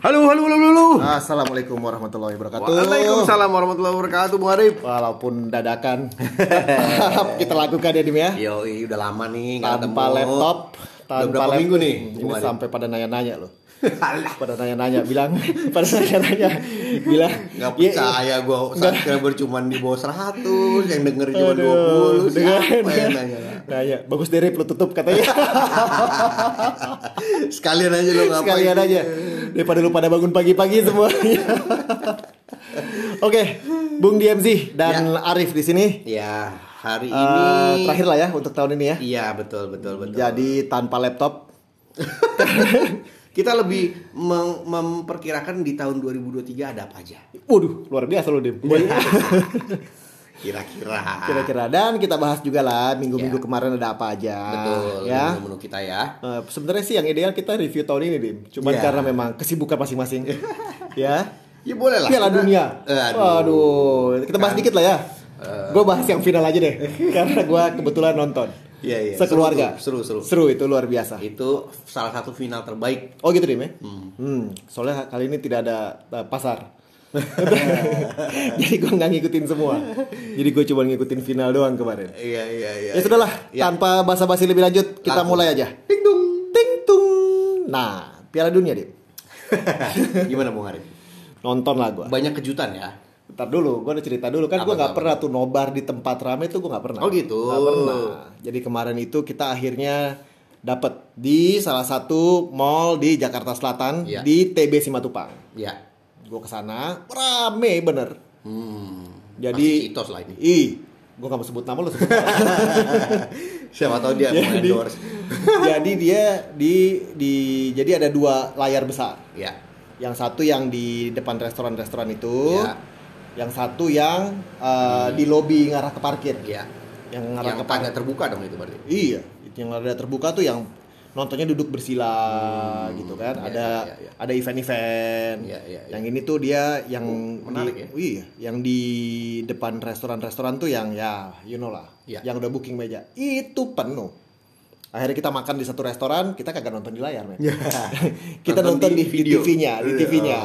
Halo, halo, halo, halo. Assalamualaikum warahmatullahi wabarakatuh. Waalaikumsalam warahmatullahi wabarakatuh, Bung Arif. Walaupun dadakan, kita lakukan ya Dim ya. Yo, udah lama nih Tanpa ketemu. laptop, tanpa laptop. minggu nih? Ini sampai pada nanya-nanya loh. Alah, Pada nanya-nanya bilang, pada nanya-nanya bilang, nggak "Iya, percaya gue subscriber cuman di bawah 100 yang denger cuma 20 dengan siapa yang nanya nanya, bagus deh Rip, lu tutup katanya. sekalian aja lo ngapain Sekalian aja daripada lu pada bangun pagi-pagi semuanya. Oke, Bung DMZ dan Arif di sini. ya hari Eh, ini terakhir lah ya untuk tahun ini ya. iya betul betul betul Jadi tanpa laptop. kita lebih mem- memperkirakan di tahun 2023 ada apa aja Waduh, luar biasa loh Dim. kira-kira Kira-kira dan kita bahas juga lah minggu-minggu Ya. kemarin ada apa aja. betul ya. menu-menu kita ya Eh, sebenarnya sih yang ideal kita review tahun ini Dim. Cuman Ya. karena memang kesibukan masing-masing. ya. ya boleh lah Piala dunia. Eh, aduh. Waduh, kita bahas Kan. dikit lah ya. gue bahas yang final aja deh, karena gue kebetulan nonton. Iya, iya. Sekeluarga. Seru, seru, seru. Seru itu luar biasa. itu salah satu final terbaik Oh gitu Dim ya? Hmm. Soalnya kali ini tidak ada uh, pasar. Jadi gue nggak ngikutin semua. Jadi gue cuma ngikutin final doang kemarin. iya iya iya Ya sudahlah, Ya. tanpa basa-basi lebih lanjut, kita Langsung. mulai aja. Ding dong. Ting tung. Nah, Piala Dunia Dim. gimana Bung Arif Nonton lah gue. banyak kejutan ya Ntar dulu, gue udah cerita dulu kan gue nggak pernah tuh nobar di tempat rame tuh gue nggak pernah. Oh, gitu. Nggak pernah. Jadi kemarin itu kita akhirnya dapat di salah satu mall di Jakarta Selatan Iya. di TB Simatupang. ya Gue ke sana rame bener. hmm. Jadi Citos lah ini ih, gue gak mau sebut nama lo sebut. siapa tahu dia jadi, endorse jadi dia di di jadi ada dua layar besar. ya Yang satu yang di depan restoran-restoran itu, Ya. yang satu yang uh, di lobi ngarah ke parkir. ya Yang ngarah yang ke parkir. terbuka dong itu berarti Iya, yang ada terbuka tuh yang nontonnya duduk bersila gitu kan. iya, ada iya, iya. ada event-event. Iya, iya, iya. Yang ini tuh dia yang Oh, menarik di, ya. Iya, yang di depan restoran-restoran tuh yang ya you know lah, Iya. yang udah booking meja. Itu penuh. Akhirnya kita makan di satu restoran, kita kagak nonton di layar, men. kita Nonton nonton, di di, video. TV-nya, di Iya. TV-nya.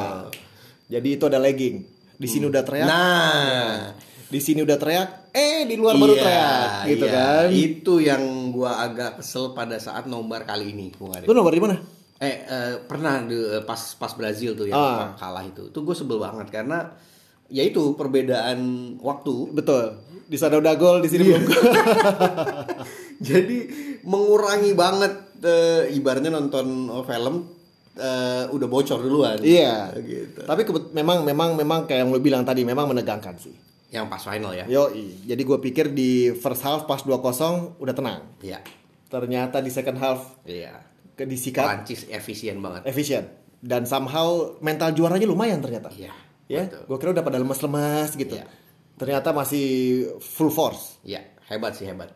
Jadi itu ada lagging. Di sini udah teriak. nah Di sini udah teriak, eh di luar baru Iya, teriak, gitu iya. kan. itu yang gua agak kesel pada saat nobar kali ini Bung Lu nomor di mana? Eh, eh, pernah di- pas pas Brazil tuh yang Ah. kalah itu. Tuh gue sebel banget karena ya itu perbedaan waktu. Betul. Di sana udah gol, di sini Iya. belum gol. Jadi mengurangi banget eh, ibaratnya nonton film eh, udah bocor duluan. Iya. Gitu. Tapi memang memang memang kayak yang lu bilang tadi memang menegangkan sih. Yang pas final ya. Yo, jadi gue pikir di first half pas 2-0 udah tenang. Iya. Ternyata di second half Iya. ke disikat Prancis efisien banget. efisien dan somehow mental juaranya lumayan ternyata. Iya. Ya, gue kira udah pada lemes-lemes gitu. Iya. Ternyata masih full force. Iya, hebat sih hebat.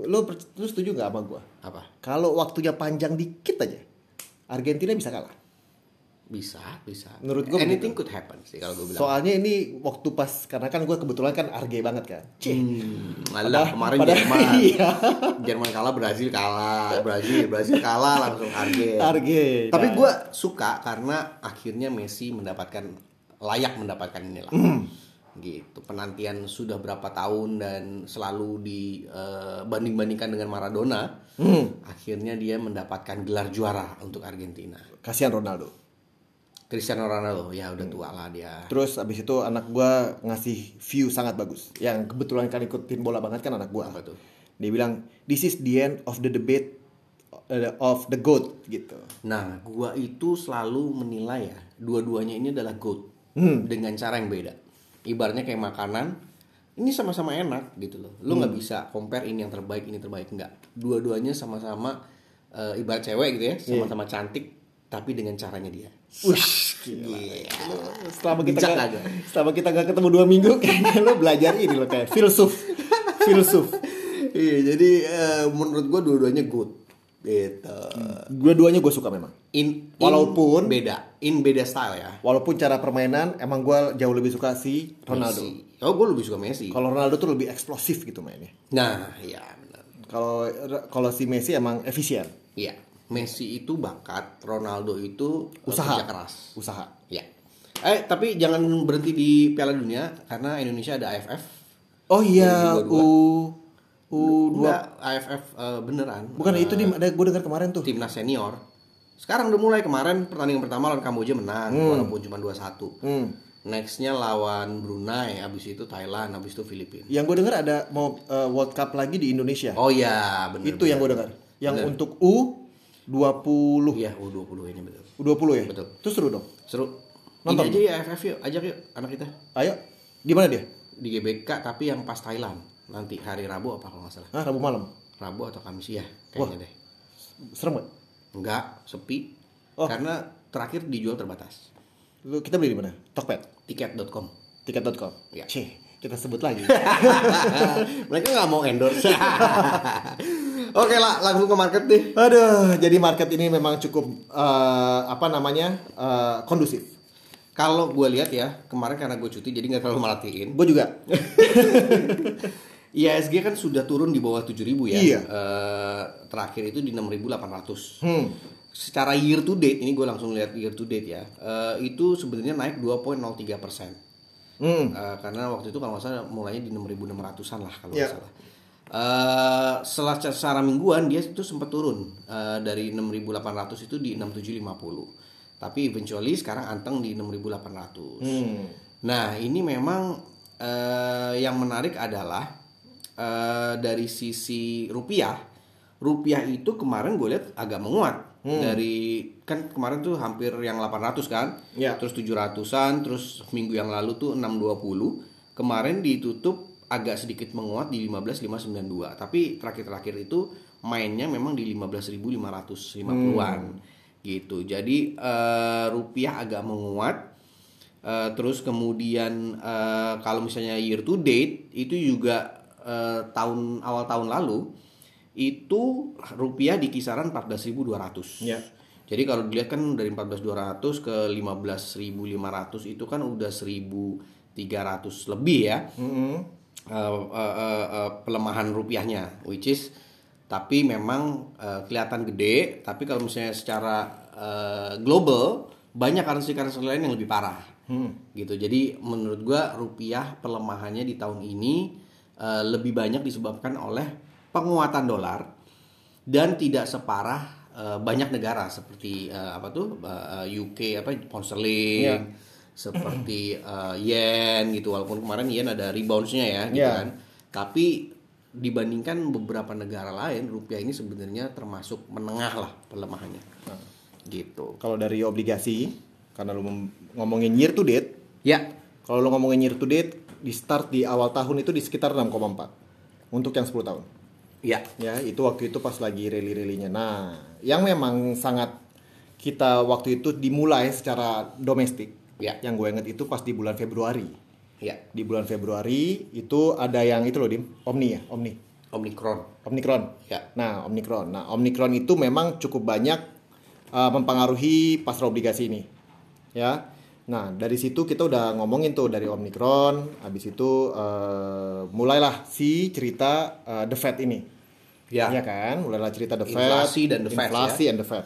Lu, per- lu setuju nggak sama gue? Apa? Kalau waktunya panjang dikit aja, Argentina bisa kalah. Bisa, bisa. Menurut gua anything could happen sih kalau gue bilang. Soalnya ini waktu pas karena kan gue kebetulan kan arge banget kan. Cih. Hmm, alah, Padahal- kemarin padahal- Jerman. iya. Jerman kalah, Brazil kalah, Brazil, Brazil kalah langsung Argen. Arge. Tapi Nah, gue suka karena akhirnya Messi mendapatkan layak mendapatkan inilah. Hmm. Gitu. Penantian sudah berapa tahun dan selalu dibanding-bandingkan dengan Maradona. Hmm. Akhirnya dia mendapatkan gelar juara untuk Argentina. kasihan Ronaldo. Cristiano Ronaldo ya udah tua lah dia. Terus abis itu anak gue ngasih view sangat bagus. Yang kebetulan kan ikutin bola banget kan anak gue. Apa tuh? Dia bilang this is the end of the debate uh, of the goat gitu. Nah, gua itu selalu menilai ya, dua-duanya ini adalah goat Hmm. dengan cara yang beda. Ibaratnya kayak makanan, ini sama-sama enak gitu loh. Lu nggak Hmm. bisa compare ini yang terbaik, ini terbaik enggak. Dua-duanya sama-sama eh, ibarat cewek gitu ya, sama-sama cantik tapi dengan caranya dia. Ush, gila. Selama kita Bijak gak, aja. selama kita gak ketemu dua minggu kayaknya lo belajar ini lo kayak filsuf. Filsuf. Iya, jadi eh, menurut gua dua-duanya good. Gitu. Dua-duanya gue suka memang. In, in Walaupun- beda, in beda style ya. Walaupun cara permainan emang gue jauh lebih suka si Ronaldo. Messi. Oh, gue lebih suka Messi. Kalau Ronaldo tuh lebih eksplosif gitu mainnya. Nah, iya benar. Kalau kalau si Messi emang efisien. Iya. Messi itu bakat, Ronaldo itu eh, Usaha. kerja keras. Usaha. Ya. Eh tapi jangan berhenti di Piala Dunia karena Indonesia ada AFF. Oh iya, U 2022. U2 Enggak, AFF eh, beneran. Bukan Eh, itu di ada gue dengar kemarin tuh. timnas senior. Sekarang udah mulai kemarin pertandingan pertama lawan Kamboja menang walaupun cuma 2-1. Hmm. Nextnya lawan Brunei, habis itu Thailand, habis itu Filipina. Yang gue dengar ada mau eh, World Cup lagi di Indonesia. Oh iya, bener. itu yang gue dengar. Yang untuk U 20 Iya, U20 ini betul. U20 ya? Betul. Itu seru dong. Seru. Nonton. Ini aja ya AFF yuk, ajak yuk anak kita Ayo. Di mana dia? di GBK tapi yang pas Thailand. Nanti hari Rabu apa kalau nggak salah? Ah, Rabu malam. Rabu atau Kamis ya kayaknya deh. Serem gak? Enggak, sepi. Oh. Karena terakhir dijual terbatas. Lu kita beli di mana? Tokped. Tiket.com. Tiket.com. Ya. Cih, kita sebut lagi. Mereka nggak mau endorse. Oke lah, langsung ke market deh. Aduh, jadi market ini memang cukup eh, apa namanya? eh, kondusif. Kalau gue lihat ya, kemarin karena gue cuti jadi nggak terlalu merhatiin. Gue juga. IHSG kan sudah turun di bawah 7000 ya. Iya. Eh, terakhir itu di 6800. Hmm. Secara year to date, ini gue langsung lihat year to date ya. eh, itu sebenarnya naik 2.03 persen. Hmm. Eh, karena waktu itu kalau nggak salah mulainya di 6.600an lah kalau nggak salah. Eh, setelah secara mingguan dia itu sempat turun Eh, dari 6.800 itu di 6.750. Tapi eventually sekarang anteng di 6.800. Hmm. Nah ini memang eh, yang menarik adalah eh, dari sisi rupiah, rupiah itu kemarin gue lihat agak menguat dari kan kemarin tuh hampir yang 800 kan, Ya. terus 700-an, terus minggu yang lalu tuh 620, kemarin ditutup agak sedikit menguat di 15.592, tapi terakhir-terakhir itu mainnya memang di 15.550-an gitu. Jadi eh, rupiah agak menguat. Eh, terus kemudian eh, kalau misalnya year to date itu juga eh, tahun awal tahun lalu itu rupiah di kisaran 14.200. Ya. Jadi kalau dilihat kan dari 14.200 ke 15.500 itu kan udah 1.300 lebih ya. Hmm. Eh, eh, eh, eh, pelemahan rupiahnya which is tapi memang eh, kelihatan gede tapi kalau misalnya secara eh, global banyak currency-currency lain yang lebih parah. Gitu. Jadi menurut gua rupiah pelemahannya di tahun ini eh, lebih banyak disebabkan oleh penguatan dolar dan tidak separah eh, banyak negara seperti eh, apa tuh eh, UK apa pound sterling Iya. Seperti eh, yen gitu walaupun kemarin yen ada reboundsnya ya gitu Iya. kan tapi dibandingkan beberapa negara lain rupiah ini sebenarnya termasuk menengah lah pelemahannya gitu Kalau dari obligasi, karena lu ngomongin year to date, ya kalau lu ngomongin year to date, di start di awal tahun itu di sekitar 6,4 untuk yang 10 tahun. ya Ya, itu waktu itu pas lagi rally-rallynya. Nah, yang memang sangat kita waktu itu dimulai secara domestik. Ya. Yang gue inget itu pas di bulan Februari. ya Di bulan Februari itu ada yang itu loh, Dim. Omni ya, Omni. omikron Omicron. ya Nah, Omicron. Nah, Omicron itu memang cukup banyak uh, mempengaruhi pasar obligasi ini. Ya. Nah, dari situ kita udah ngomongin tuh dari Omicron, habis itu uh, mulailah si cerita uh, The Fed ini. ya Iya kan? Mulailah cerita The Fed. Inflasi dan The Fed, Inflasi and The Fed.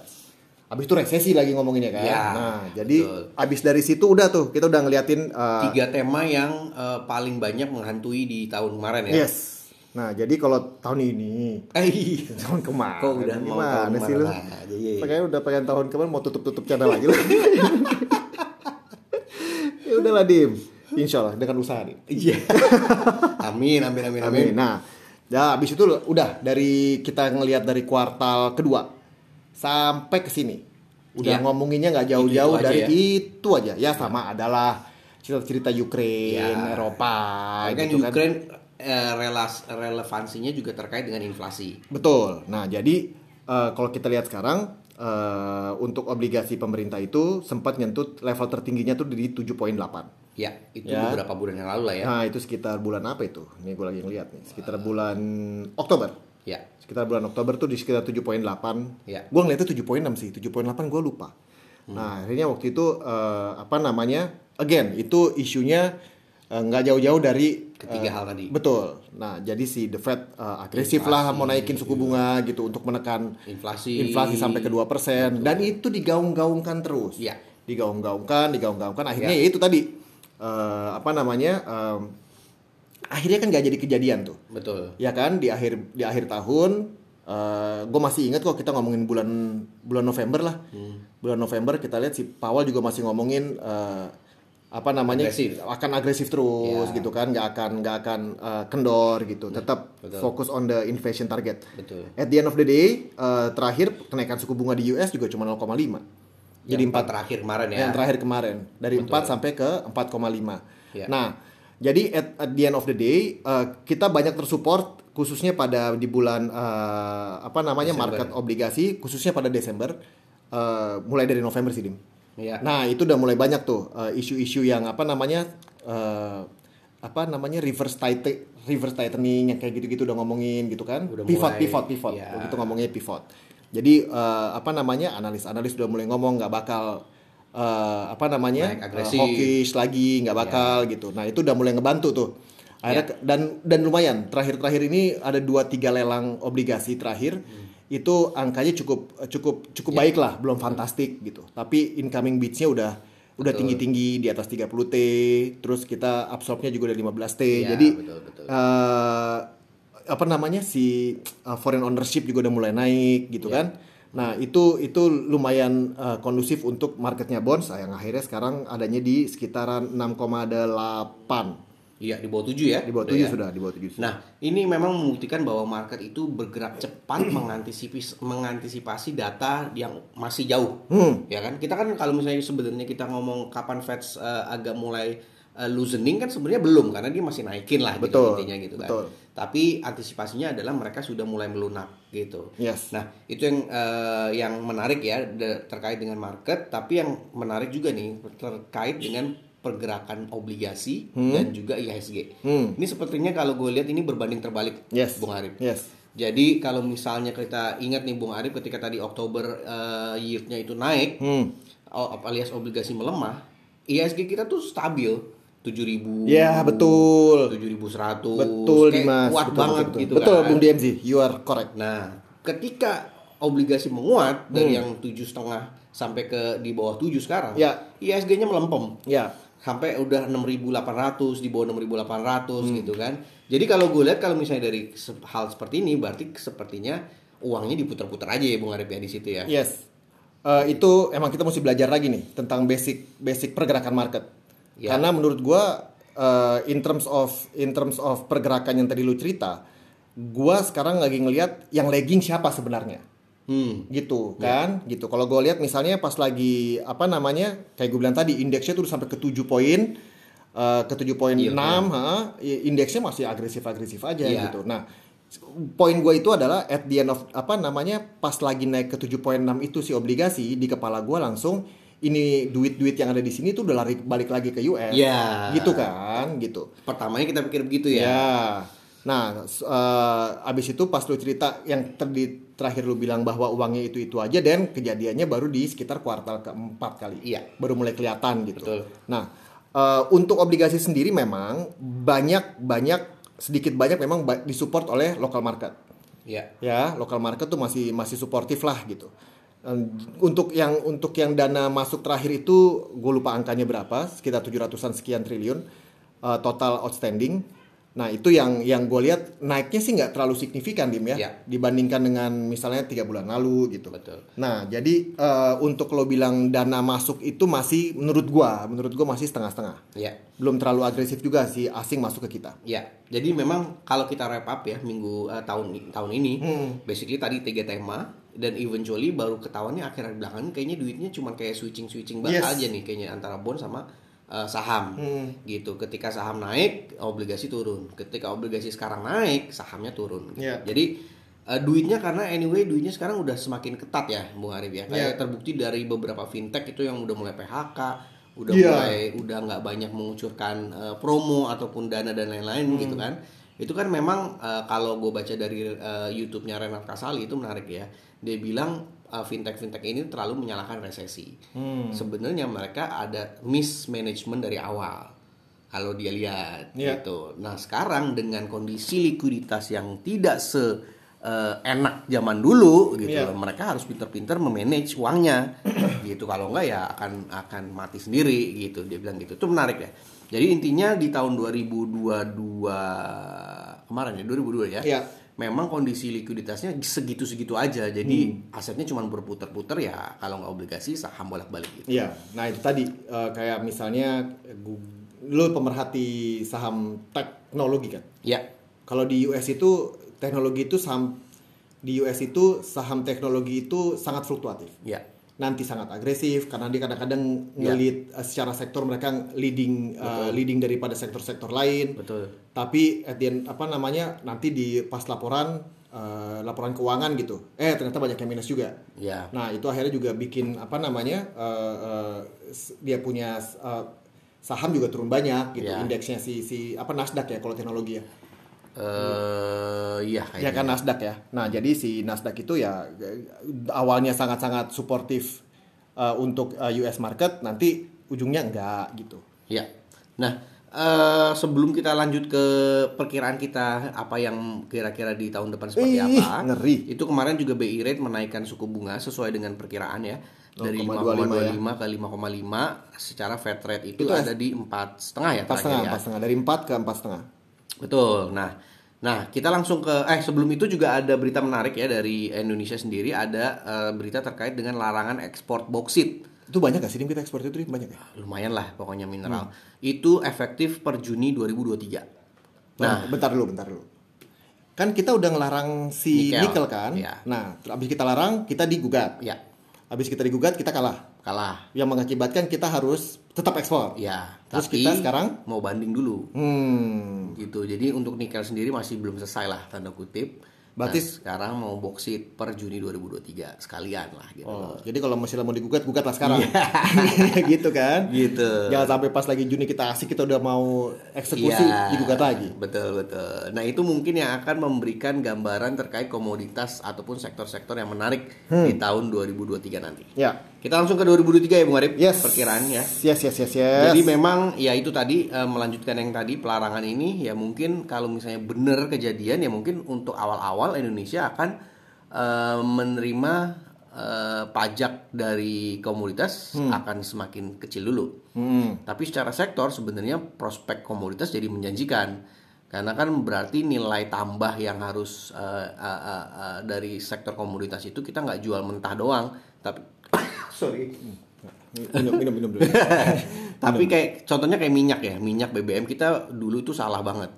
Habis itu resesi lagi ngomonginnya kan. Ya, nah, jadi betul. habis dari situ udah tuh kita udah ngeliatin uh, tiga tema yang eh, paling banyak menghantui di tahun kemarin ya Yes. Nah, jadi kalau tahun ini eh tahun kemarin Kok udah mau tahun sih lu? aja, iya, iya. Pengen udah pengen tahun kemarin mau tutup-tutup channel lagi lu. ya udahlah dim. Insya Allah dengan usaha dim. iya amin amin amin amin Amin. Nah, ya habis itu udah dari kita ngelihat dari kuartal kedua sampai ke sini. Udah Iya. ngomonginnya nggak jauh-jauh dari ya. itu aja. Ya sama adalah cerita-cerita Ukraine, Ya. Eropa kan gitu kan. Ukraine eh, relas relevansinya juga terkait dengan inflasi Betul. Nah, jadi eh, kalau kita lihat sekarang eh, untuk obligasi pemerintah itu sempat nyentuh level tertingginya tuh di 7.8. ya itu Ya. beberapa bulan yang lalu lah ya Nah, itu sekitar bulan apa itu? Ini gue lagi ngeliat nih. Sekitar bulan Oktober. Ya Sekitar bulan Oktober tuh di sekitar 7.8. Ya. Gue ngeliatnya 7.6 sih. 7.8 gue lupa. Nah, akhirnya waktu itu eh, apa namanya? Again, itu isunya eh, nggak jauh-jauh dari Ketiga eh, hal tadi. Betul. Nah, jadi si The Fed eh, agresif lah mau naikin suku bunga gitu untuk menekan Inflasi. inflasi sampai ke 2% dan itu digaung-gaungkan terus. Iya. Digaung-gaungkan, digaung-gaungkan akhirnya ya itu tadi eh, apa namanya? em, akhirnya kan nggak jadi kejadian tuh. Betul. Ya kan di akhir di akhir tahun gue masih ingat kok kita ngomongin bulan bulan November lah. Hmm. Bulan November kita lihat si Powell juga masih ngomongin eh, apa namanya Agresif. akan agresif terus Ya. gitu kan nggak akan nggak akan eh, kendor gitu tetap betul. fokus on the inflation target Betul. at the end of the day eh, terakhir kenaikan suku bunga di US juga cuma 0,5 jadi 4 terakhir kemarin ya. yang terakhir kemarin dari 4 sampai ke 4,5. Ya. Nah, jadi at, at the end of the day eh, kita banyak tersupport khususnya pada di bulan eh, apa namanya Desember. market obligasi khususnya pada Desember eh, mulai dari November sih Dim. Iya. Nah, itu udah mulai banyak tuh isu-isu yang apa namanya eh, apa namanya reverse tight reverse tightening yang kayak gitu-gitu udah ngomongin gitu kan. Udah pivot mulai, pivot pivot. ya. Begitu ngomongnya pivot. Jadi eh, apa namanya analis-analis udah mulai ngomong nggak bakal eh, apa namanya Naik eh, agresif. hawkish lagi nggak bakal gitu. Nah itu udah mulai ngebantu tuh. Akhirnya ke- dan dan lumayan terakhir-terakhir ini ada dua tiga lelang obligasi terakhir itu angkanya cukup cukup cukup baik lah belum fantastik gitu. Tapi incoming beats-nya udah udah tinggi-tinggi di atas 30 T, terus kita absorbnya juga udah 15 T. Ya, Jadi betul, betul. eh, apa namanya si uh, foreign ownership juga udah mulai naik gitu kan. Nah, itu itu lumayan uh, kondusif untuk marketnya bonds yang akhirnya sekarang adanya di sekitaran 6,8. Iya, di bawah 7 ya. Di bawah 7 ya. sudah, di bawah 7 sudah. Nah, ini memang membuktikan bahwa market itu bergerak cepat mengantisipasi mengantisipasi data yang masih jauh. Hmm. Ya kan? Kita kan kalau misalnya sebenarnya kita ngomong kapan Fed eh, agak mulai eh, loosening kan sebenarnya belum karena dia masih naikin lah gitu Betul, intinya gitu kan. betul. Tapi antisipasinya adalah mereka sudah mulai melunak gitu. Yes. Nah, itu yang eh, yang menarik ya de- terkait dengan market, tapi yang menarik juga nih terkait dengan pergerakan obligasi dan juga IHSG. Hmm. Ini sepertinya kalau gue lihat ini berbanding terbalik, Yes. Bung Arif. Yes. Jadi kalau misalnya kita ingat nih Bung Arif ketika tadi Oktober eh, yield-nya itu naik, Hmm. alias obligasi melemah, IHSG kita tuh stabil 7000. Ya, betul. 7100. Betul, Kayak Dimas. Kuat betul, banget betul, gitu Betul, kan. Bung DMZ. You are correct. Nah, ketika obligasi menguat Hmm. dari yang tujuh setengah sampai ke di bawah 7 sekarang, Ya. ISG-nya melempem Ya. sampai udah 6.800 di bawah 6.800 Hmm. gitu kan. Jadi kalau gue lihat kalau misalnya dari hal seperti ini berarti sepertinya uangnya diputar-putar aja ya Bung Arif ya di situ ya. Yes. Eh, itu emang kita mesti belajar lagi nih tentang basic basic pergerakan market. Ya. Karena menurut gua eh, in terms of in terms of pergerakan yang tadi lu cerita, gua sekarang lagi ngelihat yang lagging siapa sebenarnya. Hmm. Gitu kan? Gitu. Kalau gua lihat misalnya pas lagi apa namanya? Kayak gue bilang tadi indeksnya tuh sampai ke 7 poin eh, ke 7.6, Yieldnya. ha, i- indeksnya masih agresif-agresif aja Iya. gitu. Nah, poin gue itu adalah at the end of apa namanya pas lagi naik ke 7.6 itu si obligasi di kepala gue langsung ini duit-duit yang ada di sini tuh udah lari balik lagi ke US. Ya. Gitu kan, gitu. Pertamanya kita pikir begitu ya. Ya. Nah, eh, abis itu pas lu cerita yang tadi terakhir lu bilang bahwa uangnya itu itu aja dan kejadiannya baru di sekitar kuartal keempat kali. Iya. Baru mulai kelihatan gitu. Betul. Nah, eh, untuk obligasi sendiri memang banyak banyak sedikit banyak memang ba- disupport oleh local market. Iya. Ya, local market tuh masih masih suportif lah gitu. Untuk yang untuk yang dana masuk terakhir itu gue lupa angkanya berapa, sekitar 700-an sekian triliun eh, total outstanding. Nah, itu yang yang gue lihat naiknya sih nggak terlalu signifikan dim ya, Iya. dibandingkan dengan misalnya tiga bulan lalu gitu. Betul. Nah, jadi eh, untuk lo bilang dana masuk itu masih menurut gua, menurut gua masih setengah-setengah. Iya. Belum terlalu agresif juga sih asing masuk ke kita. Ya, jadi memang kalau kita wrap up ya minggu eh, tahun tahun ini, Hmm. basically tadi tiga tema dan eventually baru ketahuannya akhir belakangan kayaknya duitnya cuma kayak switching switching banget Yes. aja nih kayaknya antara bond sama eh, saham Hmm. gitu. Ketika saham naik, obligasi turun. Ketika obligasi sekarang naik, sahamnya turun. Gitu. Iya. Jadi eh, duitnya karena anyway duitnya sekarang udah semakin ketat ya, Bung Arif ya. Kayak Iya. terbukti dari beberapa fintech itu yang udah mulai PHK, udah Iya. mulai udah nggak banyak mengucurkan eh, promo ataupun dana dan lain-lain Hmm. gitu kan itu kan memang eh, kalau gue baca dari eh, YouTube-nya Renat Kasali itu menarik ya dia bilang eh, fintech-fintech ini terlalu menyalahkan resesi Hmm. sebenarnya mereka ada mismanagement dari awal kalau dia lihat Iya. gitu. Nah sekarang dengan kondisi likuiditas yang tidak se eh, enak zaman dulu gitu, loh, mereka harus pinter-pinter memanage uangnya gitu. Kalau enggak ya akan akan mati sendiri gitu. Dia bilang gitu. Itu menarik ya. Jadi intinya di tahun 2022 kemarin ya 2022 ya. Iya. Memang kondisi likuiditasnya segitu-segitu aja. Jadi asetnya cuma berputar-putar ya kalau nggak obligasi saham bolak-balik gitu. Iya, nah itu tadi eh, kayak misalnya lu pemerhati saham teknologi kan. Ya. Kalau di US itu teknologi itu saham di US itu saham teknologi itu sangat fluktuatif. Ya. Nanti sangat agresif karena dia kadang-kadang Ya. ngelit eh, secara sektor mereka leading eh, leading daripada sektor-sektor lain. Betul. Tapi at the end, apa namanya nanti di pas laporan eh, laporan keuangan gitu. Eh ternyata banyak yang minus juga. Ya. Nah itu akhirnya juga bikin apa namanya eh, s- dia punya eh, saham juga turun banyak gitu Ya. indeksnya si si apa Nasdaq ya kalau teknologi ya. Eh iya Ya kan Nasdaq ya. Nah jadi si Nasdaq itu ya awalnya sangat-sangat suportif eh, untuk eh, US market, nanti ujungnya enggak gitu. Ya. Nah, eh, sebelum kita lanjut ke perkiraan kita apa yang kira-kira di tahun depan seperti Ih, apa. ngeri. Itu kemarin juga BI Rate menaikkan suku bunga sesuai dengan perkiraan ya. Dari 0,25 5,25 ke 5,5 secara Fed rate itu, Itu ada di empat setengah ya Empat setengah, ya. dari empat ke empat setengah. Betul. Nah, nah kita langsung ke eh sebelum itu juga ada berita menarik ya dari Indonesia sendiri ada eh, berita terkait dengan larangan ekspor boksit. Itu banyak gak sih Dim, kita ekspor itu Dim? banyak ya? Lumayan lah pokoknya mineral. Hmm. Itu efektif per Juni 2023. Nah, bentar dulu, bentar dulu. Kan kita udah ngelarang si Nikel. nikel, kan? Iya. Nah, ter- abis kita larang, kita digugat. Ya, Abis kita digugat, kita kalah. kalah. Yang mengakibatkan kita harus tetap ekspor. Ya, Terus tapi kita sekarang? mau banding dulu Hmm. Gitu. Jadi untuk nikel sendiri masih belum selesai lah tanda kutip. Berarti- Nah, sekarang mau boksit per Juni 2023 sekalian lah gitu. Oh, jadi kalau masih mau digugat, gugat lah sekarang. gitu kan? Gitu. Jangan sampai pas lagi Juni kita asik kita udah mau eksekusi Iya, digugat lagi. Betul betul. Nah itu mungkin yang akan memberikan gambaran terkait komoditas ataupun sektor-sektor yang menarik Hmm. di tahun 2023 nanti. Ya. Kita langsung ke 2023 ya Bung Arif. Yes. Perkiraan ya. Yes, yes, yes, yes. Jadi memang ya itu tadi eh, melanjutkan yang tadi pelarangan ini ya mungkin kalau misalnya benar kejadian ya mungkin untuk awal-awal Indonesia akan eh, menerima eh, pajak dari komoditas akan semakin kecil dulu. Hmm. Tapi secara sektor sebenarnya prospek komoditas jadi menjanjikan karena kan berarti nilai tambah yang harus eh, eh, eh, eh, dari sektor komoditas itu kita nggak jual mentah doang, tapi sorry. minum, minum, minum dulu. Tapi kayak contohnya kayak minyak ya, minyak BBM kita dulu itu salah banget.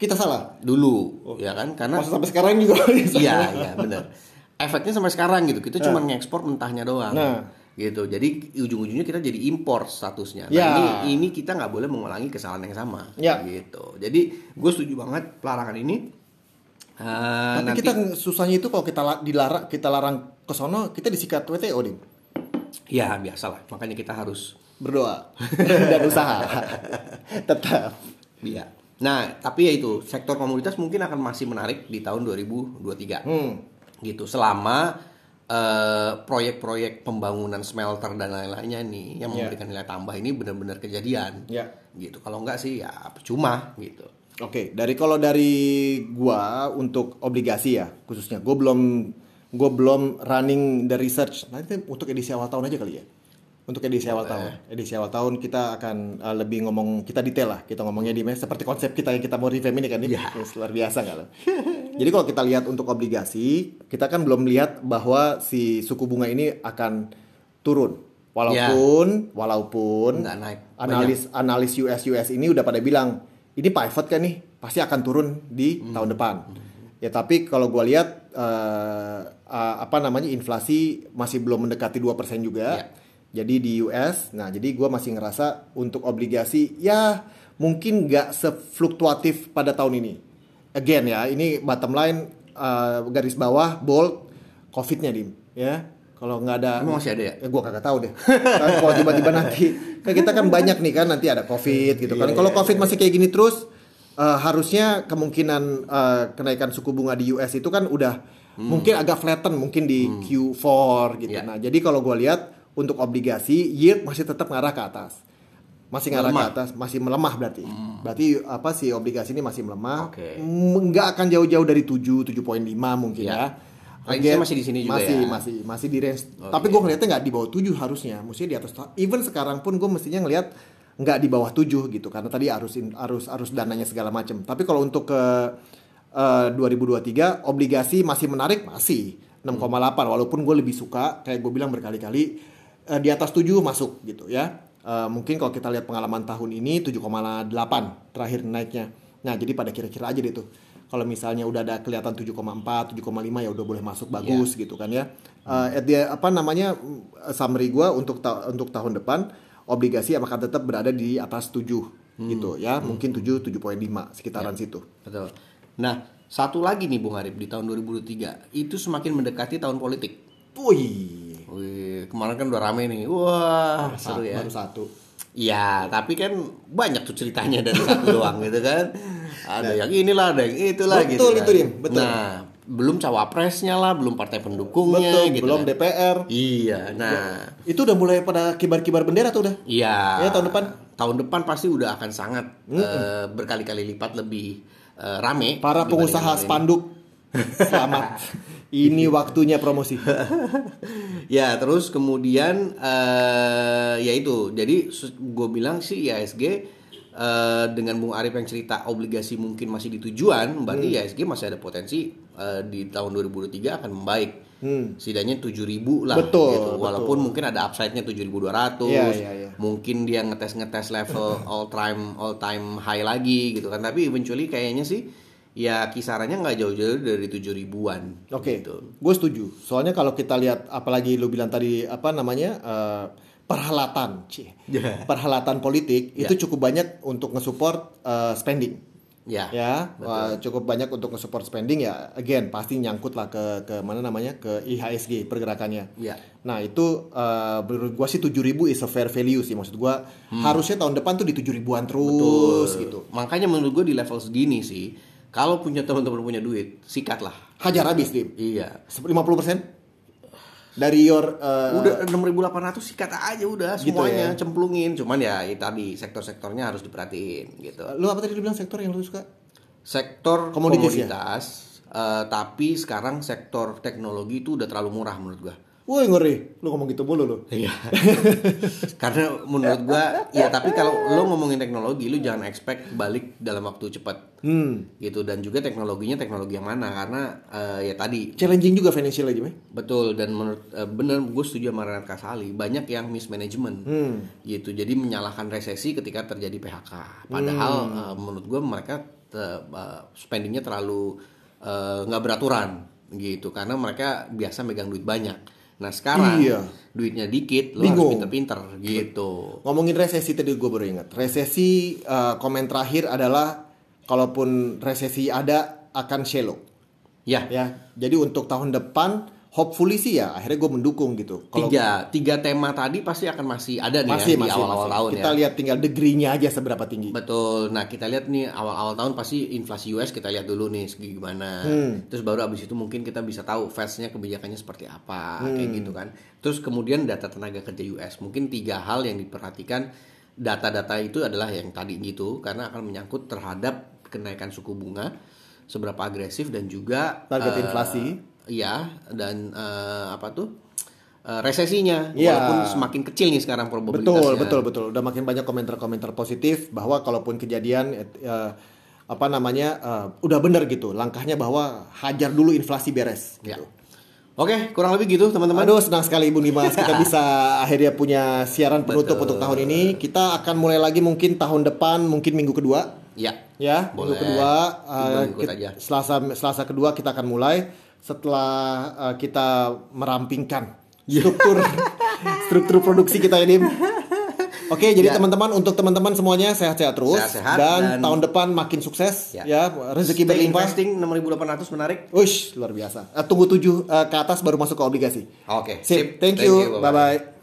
Kita salah. Dulu, ya kan? Karena Masa sampai sekarang juga. iya, iya benar. Efeknya sampai sekarang gitu. Kita cuma ngekspor mentahnya doang. Nah. Gitu. Jadi ujung-ujungnya kita jadi impor statusnya. Nah, Ya. ini ini kita nggak boleh mengulangi kesalahan yang sama. Ya. Gitu. Jadi gue setuju banget pelarangan ini. Eh, Tapi nanti kita susahnya itu kalau kita la- dilarang kita larang ke sono, kita disikat WTO, Dim. ya biasalah. Makanya kita harus Berdoa dan usaha. Tetap. Iya. Nah, tapi ya itu sektor komoditas mungkin akan masih menarik di tahun 2023. Hmm. Gitu. Selama eh, proyek-proyek pembangunan smelter dan lain-lainnya nih yang Ya. memberikan nilai tambah ini benar-benar kejadian. Ya. Gitu. Kalau enggak sih ya percuma gitu. Oke, dari kalau dari gua untuk obligasi ya khususnya, gua belum gua belum running the research. Nanti untuk edisi awal tahun aja kali ya. Untuk edisi awal tahun, edisi awal tahun kita akan uh, lebih ngomong kita detail lah, kita ngomongnya di seperti konsep kita yang kita mau revamp ini kan, ini Ya. luar biasa nggak lo? Jadi kalau kita lihat untuk obligasi, kita kan belum lihat bahwa si suku bunga ini akan turun, walaupun walaupun Nggak naik. analis analis US US ini udah pada bilang ini pivot kan nih pasti akan turun di Hmm. tahun depan. Ya tapi kalau gua lihat eh, eh, apa namanya inflasi masih belum mendekati 2% juga. Ya. Jadi di US, nah jadi gua masih ngerasa untuk obligasi ya mungkin nggak sefluktuatif pada tahun ini. Again ya, ini bottom line eh, garis bawah bold COVID-nya dim ya. Kalau nggak ada Emang masih ada ya? Ya gue kagak tahu deh. Kalau tiba-tiba nanti kan kita kan banyak nih kan nanti ada covid gitu kan. Kalau covid masih kayak gini terus eh, harusnya kemungkinan eh, kenaikan suku bunga di US itu kan udah mungkin agak flatten mungkin di Q4 gitu. Ya. Nah, jadi kalau gue lihat untuk obligasi yield masih tetap ngarah ke atas. Masih ngarah ke atas, masih melemah berarti. Berarti apa sih obligasi ini masih melemah. Mm, Nggak akan jauh-jauh dari 7, 7.5 mungkin Ya. ya. Range-nya Again, masih di sini juga masih, ya? Masih masih di range. Tapi gue ngeliatnya nggak di bawah 7 harusnya. Mestinya di atas. Even sekarang pun gue mestinya ngelihat nggak di bawah 7 gitu karena tadi arus arus arus dananya segala macam. Tapi kalau untuk ke eh, 2023 obligasi masih menarik masih 6,8 walaupun gue lebih suka kayak gue bilang berkali-kali eh, di atas 7 masuk gitu ya. Eh, mungkin kalau kita lihat pengalaman tahun ini 7,8 terakhir naiknya. Nah, jadi pada kira-kira aja deh tuh. Kalau misalnya udah ada kelihatan 7,4, 7,5 ya udah boleh masuk bagus gitu kan ya. Eh, at the- apa namanya mm, summary gua untuk ta- untuk tahun depan obligasi akan tetap berada di atas 7 gitu ya. Mungkin 7 7,5 sekitaran situ. Betul. Nah, satu lagi nih Bung Arif di tahun 2023 itu semakin mendekati tahun politik. Wih, Wih, kemarin kan udah rame nih. Wah, seru ya. baru satu. Iya, tapi kan banyak tuh ceritanya dari satu doang gitu kan. Ada yang inilah, ada yang itulah Betul, gitu. kan. itu, Dim. Betul. Nah, belum cawapresnya lah, belum partai pendukungnya Betul, gitu. belum kan. DPR. Iya, nah, Itu udah mulai pada kibar-kibar bendera tuh udah. iya. Ya, tahun depan? Tahun depan pasti udah akan sangat eh, berkali-kali lipat lebih eh, rame. Para pengusaha spanduk selamat. Ini waktunya promosi. ya terus kemudian eh ya itu jadi gue bilang sih IASG eh, dengan Bung Arif yang cerita obligasi mungkin masih di tujuan berarti Hmm. IASG masih ada potensi eh, di tahun 2023 akan membaik Hmm. setidaknya 7000 lah Betul, gitu. betul. walaupun mungkin ada upside-nya 7200 Iya, iya, iya. mungkin dia ngetes-ngetes level all time all time high lagi gitu kan tapi eventually kayaknya sih ya kisarannya nggak jauh-jauh dari 7 ribuan Oke, gitu. gue setuju. Soalnya kalau kita lihat, apalagi lu bilang tadi apa namanya eh, perhelatan, Ya. perhelatan politik itu cukup banyak untuk nge-support eh, spending. ya ya wah, cukup banyak untuk nge-support spending ya again pasti nyangkut lah ke ke mana namanya ke IHSG pergerakannya. Ya. Nah itu eh, menurut gua sih 7000 is a fair value sih maksud gua. Harusnya tahun depan tuh di 7000 ribuan terus gitu. Makanya menurut gue di level segini sih, kalau punya teman-teman punya duit, sikat lah. hajar habis dim. Iya. 50% dari your eh, Udah 6.800 sikat aja udah Gitu semuanya ya. cemplungin. Cuman ya itu tadi sektor-sektornya harus diperhatiin gitu. lu apa tadi lu bilang sektor yang lu suka Sektor Komoditis komoditas, ya? eh, tapi sekarang sektor teknologi itu udah terlalu murah menurut gua. Woi ngeri, lu ngomong gitu mulu lu. Iya. Karena menurut gua ya tapi kalau lo ngomongin teknologi lu jangan expect balik dalam waktu cepat. Hmm, gitu dan juga teknologinya teknologi yang mana karena eh, ya tadi challenging juga financial aja, betul dan menurut eh, bener gue setuju sama Renat Kasali banyak yang mismanagement Hmm. gitu jadi menyalahkan resesi ketika terjadi PHK padahal Hmm. eh, menurut gue mereka te- eh, spendingnya terlalu nggak beraturan gitu karena mereka biasa megang duit banyak nah sekarang Iya. duitnya dikit lo harus Bingung. pinter-pinter gitu Ngomongin resesi tadi gue baru ingat. Resesi eh, komen terakhir adalah kalaupun resesi ada akan shallow. ya Ya, jadi untuk tahun depan hopefully sih ya akhirnya gue mendukung gitu. Kalau tiga tiga tema tadi pasti akan masih ada nih masih ya, di masih awal-awal masih. tahun Kita ya lihat tinggal degree-nya aja seberapa tinggi. Betul. Nah, kita lihat nih awal-awal tahun pasti inflasi US kita lihat dulu nih segi gimana. Hmm. Terus baru abis itu mungkin kita bisa tahu Fed-nya kebijakannya seperti apa, Hmm. kayak gitu kan. Terus kemudian data tenaga kerja US. Mungkin tiga hal yang diperhatikan. Data-data itu adalah yang tadi gitu karena akan menyangkut terhadap kenaikan suku bunga seberapa agresif dan juga Target eh, inflasi. Iya, dan eh, apa tuh? eh, resesinya Iya. walaupun semakin kecil nih sekarang Betul, probabilitasnya. betul, betul. Udah makin banyak komentar-komentar positif bahwa kalaupun kejadian eh, apa namanya eh, udah bener gitu langkahnya bahwa hajar dulu inflasi beres. Ya. Gitu. Oke, kurang lebih gitu teman-teman. Aduh senang sekali Ibu Dimas kita bisa akhirnya punya siaran penutup Betul. untuk tahun ini. Kita akan mulai lagi mungkin tahun depan mungkin minggu kedua Ya. ya Boleh. minggu kedua aja. Selasa Selasa kedua kita akan mulai setelah eh, kita merampingkan struktur struktur produksi kita ini. Oke, jadi Ya. teman-teman untuk teman-teman semuanya sehat-sehat terus Sehat-sehat dan, dan- tahun depan makin sukses ya, Ya. rezeki Stay berlimpah. investing 6.800 menarik. Ush, luar biasa. Eh, tunggu tujuh eh, ke atas baru masuk ke obligasi. Oke, Sip. sip. Thank Thank you. you, Bye bye-bye. bye.